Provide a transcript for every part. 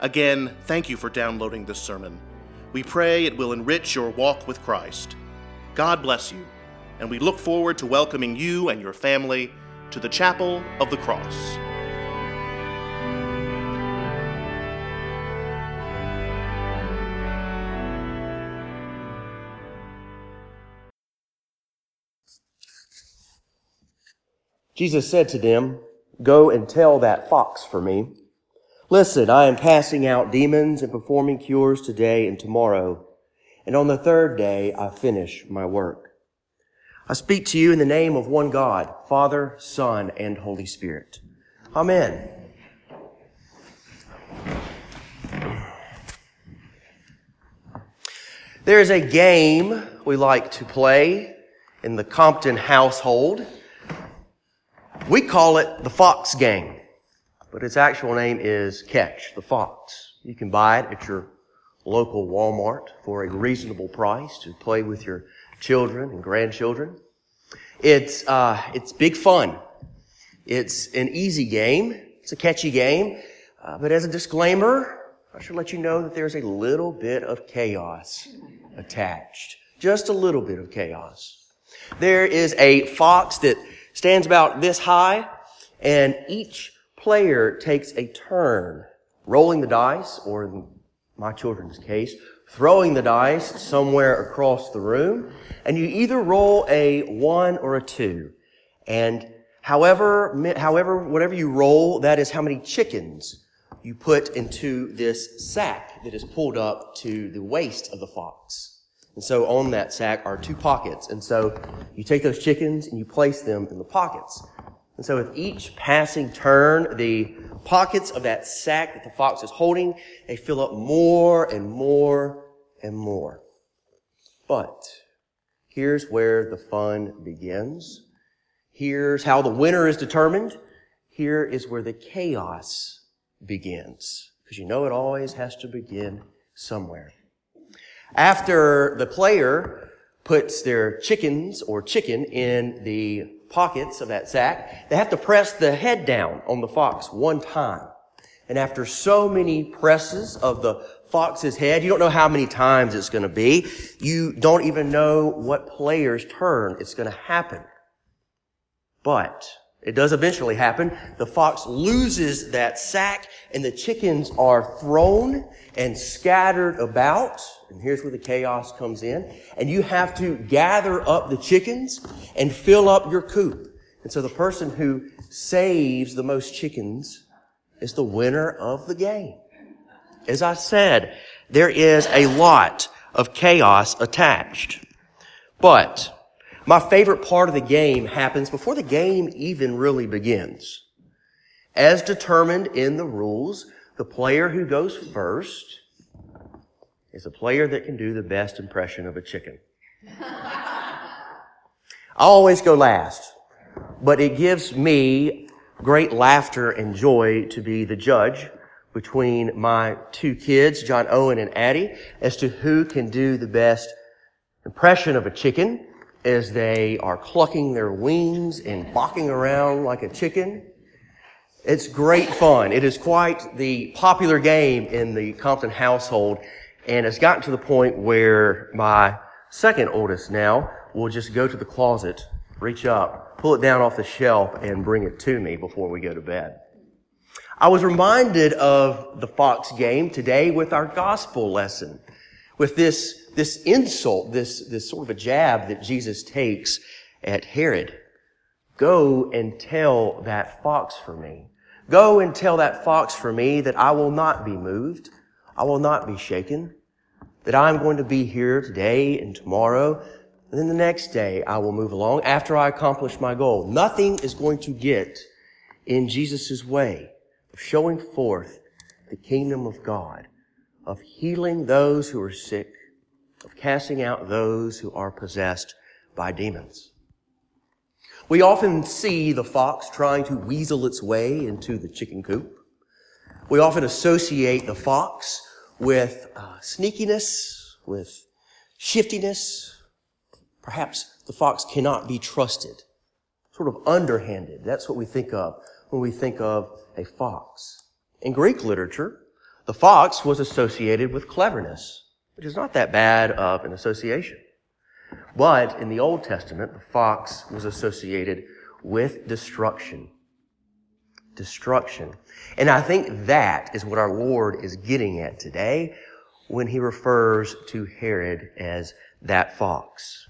Again, thank you for downloading this sermon. We pray it will enrich your walk with Christ. God bless you, and we look forward to welcoming you and your family to the Chapel of the Cross. Jesus said to them, Go and tell that fox for me. Listen, I am casting out demons and performing cures today and tomorrow. And on the third day, I finish my work. I speak to you in the name of one God, Father, Son, and Holy Spirit. Amen. There is a game we like to play in the Compton household. We call it the Fox Game but its actual name is Catch the Fox. You can buy it at your local Walmart for a reasonable price to play with your children and grandchildren. It's, uh, it's big fun. It's an easy game. It's a catchy game. Uh, but as a disclaimer, I should let you know that there's a little bit of chaos attached. Just a little bit of chaos. There is a fox that stands about this high, and each player takes a turn rolling the dice, or in my children's case, throwing the dice somewhere across the room, and you either roll a one or a two. And however, however, whatever you roll, that is how many chickens you put into this sack that is pulled up to the waist of the fox. And so on that sack are two pockets. And so you take those chickens and you place them in the pockets. And so with each passing turn, the pockets of that sack that the fox is holding, they fill up more and more and more. But here's where the fun begins. Here's how the winner is determined. Here is where the chaos begins. Because you know it always has to begin somewhere. After the player puts their chickens or chicken in the pockets of that sack, they have to press the head down on the fox one time. And after so many presses of the fox's head, you don't know how many times it's going to be. You don't even know what player's turn it's going to happen. But it does eventually happen. The fox loses that sack and the chickens are thrown and scattered about. And here's where the chaos comes in. And you have to gather up the chickens and fill up your coop. And so the person who saves the most chickens is the winner of the game. As I said, there is a lot of chaos attached. But my favorite part of the game happens before the game even really begins. As determined in the rules, the player who goes first is a player that can do the best impression of a chicken. I always go last, but it gives me great laughter and joy to be the judge between my two kids, John Owen and Addie, as to who can do the best impression of a chicken as they are clucking their wings and balking around like a chicken. It's great fun. It is quite the popular game in the Compton household, and it's gotten to the point where my second oldest now will just go to the closet, reach up, pull it down off the shelf, and bring it to me before we go to bed. I was reminded of the Fox game today with our gospel lesson, with this this insult, this, this sort of a jab that Jesus takes at Herod. Go and tell that fox for me. Go and tell that fox for me that I will not be moved. I will not be shaken. That I'm going to be here today and tomorrow. And then the next day I will move along after I accomplish my goal. Nothing is going to get in Jesus' way of showing forth the kingdom of God of healing those who are sick, of casting out those who are possessed by demons. We often see the fox trying to weasel its way into the chicken coop. We often associate the fox with uh, sneakiness, with shiftiness. Perhaps the fox cannot be trusted. Sort of underhanded. That's what we think of when we think of a fox. In Greek literature, the fox was associated with cleverness, which is not that bad of an association. But in the Old Testament, the fox was associated with destruction. Destruction. And I think that is what our Lord is getting at today when he refers to Herod as that fox.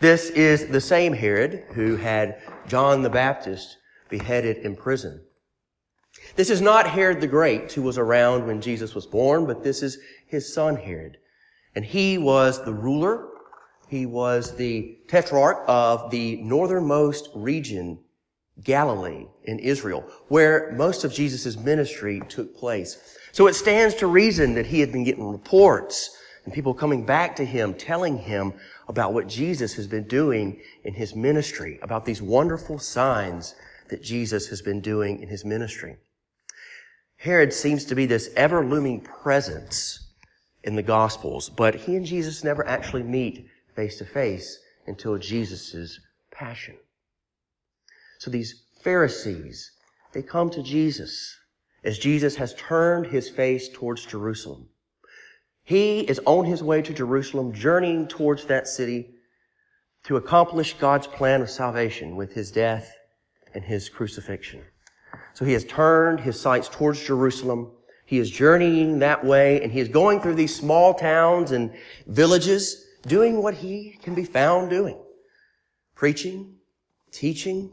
This is the same Herod who had John the Baptist beheaded in prison. This is not Herod the Great who was around when Jesus was born, but this is his son Herod. And he was the ruler. He was the tetrarch of the northernmost region, Galilee in Israel, where most of Jesus' ministry took place. So it stands to reason that he had been getting reports and people coming back to him, telling him about what Jesus has been doing in his ministry, about these wonderful signs that Jesus has been doing in his ministry. Herod seems to be this ever looming presence in the Gospels, but he and Jesus never actually meet face to face until Jesus' passion. So these Pharisees, they come to Jesus as Jesus has turned his face towards Jerusalem. He is on his way to Jerusalem, journeying towards that city to accomplish God's plan of salvation with his death and his crucifixion. So he has turned his sights towards Jerusalem. He is journeying that way and he is going through these small towns and villages doing what he can be found doing. Preaching, teaching,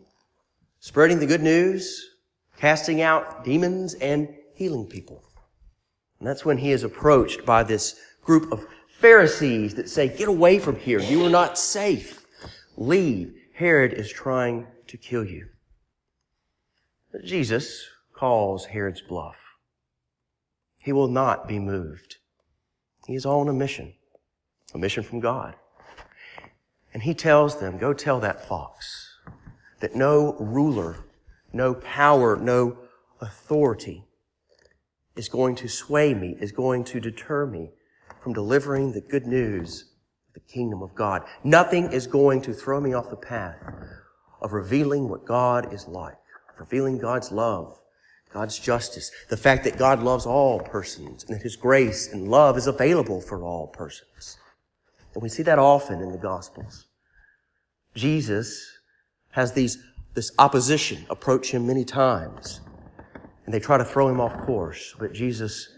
spreading the good news, casting out demons and healing people. And that's when he is approached by this group of Pharisees that say, get away from here. You are not safe. Leave. Herod is trying to kill you. Jesus calls Herod's bluff. He will not be moved. He is on a mission, a mission from God. And he tells them, go tell that fox that no ruler, no power, no authority is going to sway me, is going to deter me from delivering the good news of the kingdom of God. Nothing is going to throw me off the path of revealing what God is like revealing God's love, God's justice, the fact that God loves all persons and that His grace and love is available for all persons. And we see that often in the Gospels. Jesus has these, this opposition approach Him many times and they try to throw Him off course, but Jesus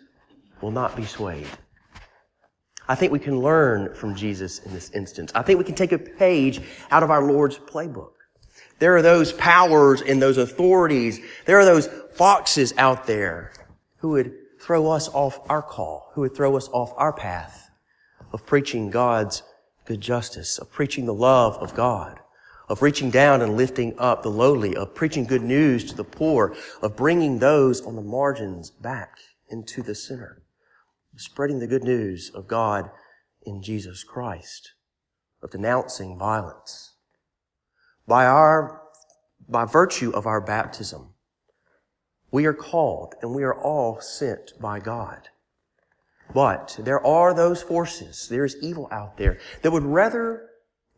will not be swayed. I think we can learn from Jesus in this instance. I think we can take a page out of our Lord's playbook. There are those powers and those authorities. There are those foxes out there who would throw us off our call, who would throw us off our path of preaching God's good justice, of preaching the love of God, of reaching down and lifting up the lowly, of preaching good news to the poor, of bringing those on the margins back into the center, of spreading the good news of God in Jesus Christ, of denouncing violence, by our, by virtue of our baptism, we are called and we are all sent by God. But there are those forces, there is evil out there that would rather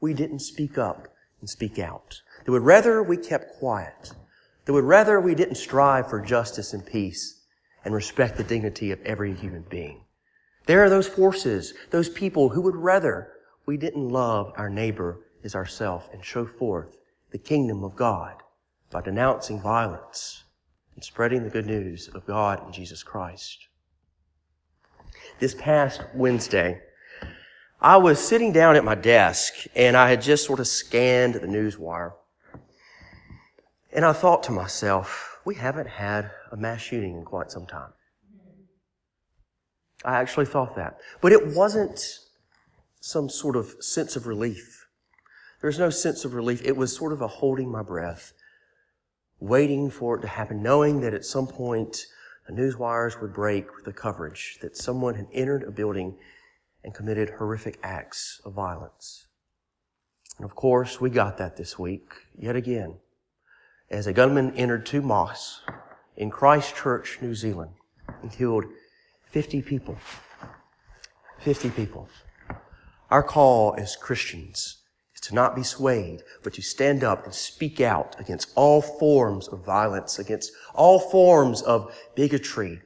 we didn't speak up and speak out. They would rather we kept quiet. They would rather we didn't strive for justice and peace and respect the dignity of every human being. There are those forces, those people who would rather we didn't love our neighbor as ourself and show forth the kingdom of God by denouncing violence and spreading the good news of God and Jesus Christ. This past Wednesday, I was sitting down at my desk and I had just sort of scanned the news wire. And I thought to myself, we haven't had a mass shooting in quite some time. I actually thought that. But it wasn't some sort of sense of relief there was no sense of relief. It was sort of a holding my breath, waiting for it to happen, knowing that at some point the news wires would break with the coverage that someone had entered a building and committed horrific acts of violence. And of course, we got that this week, yet again, as a gunman entered two mosques in Christchurch, New Zealand, and killed 50 people. 50 people. Our call as Christians is to not be swayed, but to stand up and speak out against all forms of violence, against all forms of bigotry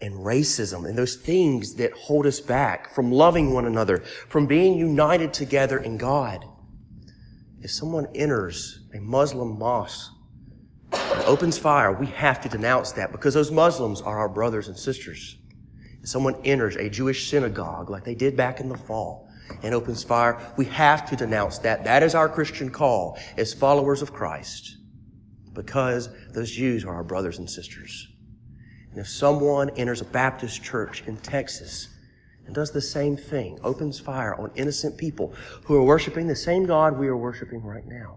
and racism and those things that hold us back from loving one another, from being united together in God. If someone enters a Muslim mosque and opens fire, we have to denounce that because those Muslims are our brothers and sisters. If someone enters a Jewish synagogue like they did back in the fall and opens fire, we have to denounce that. That is our Christian call as followers of Christ because those Jews are our brothers and sisters. And if someone enters a Baptist church in Texas and does the same thing, opens fire on innocent people who are worshiping the same God we are worshiping right now,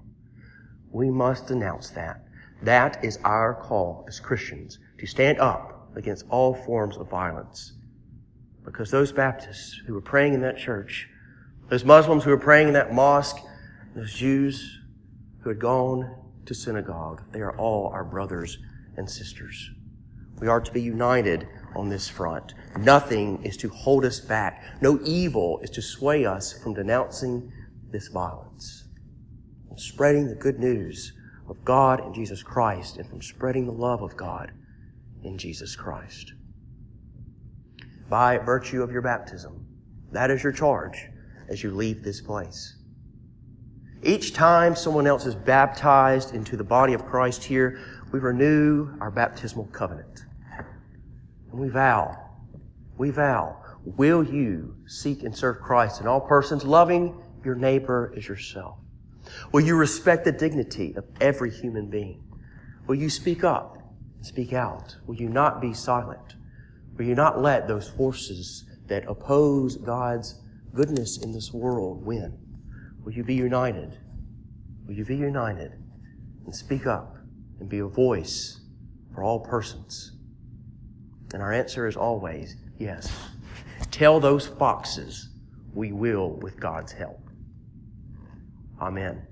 we must denounce that. That is our call as Christians to stand up against all forms of violence. Because those Baptists who were praying in that church, those Muslims who were praying in that mosque, those Jews who had gone to synagogue, they are all our brothers and sisters. We are to be united on this front. Nothing is to hold us back. No evil is to sway us from denouncing this violence. From spreading the good news of God and Jesus Christ and from spreading the love of God in Jesus Christ. By virtue of your baptism, that is your charge as you leave this place. Each time someone else is baptized into the body of Christ here, we renew our baptismal covenant. And we vow, we vow, will you seek and serve Christ in all persons, loving your neighbor as yourself? Will you respect the dignity of every human being? Will you speak up, speak out? Will you not be silent? Will you not let those forces that oppose God's goodness in this world win? Will you be united? Will you be united and speak up and be a voice for all persons? And our answer is always yes. Tell those foxes we will with God's help. Amen.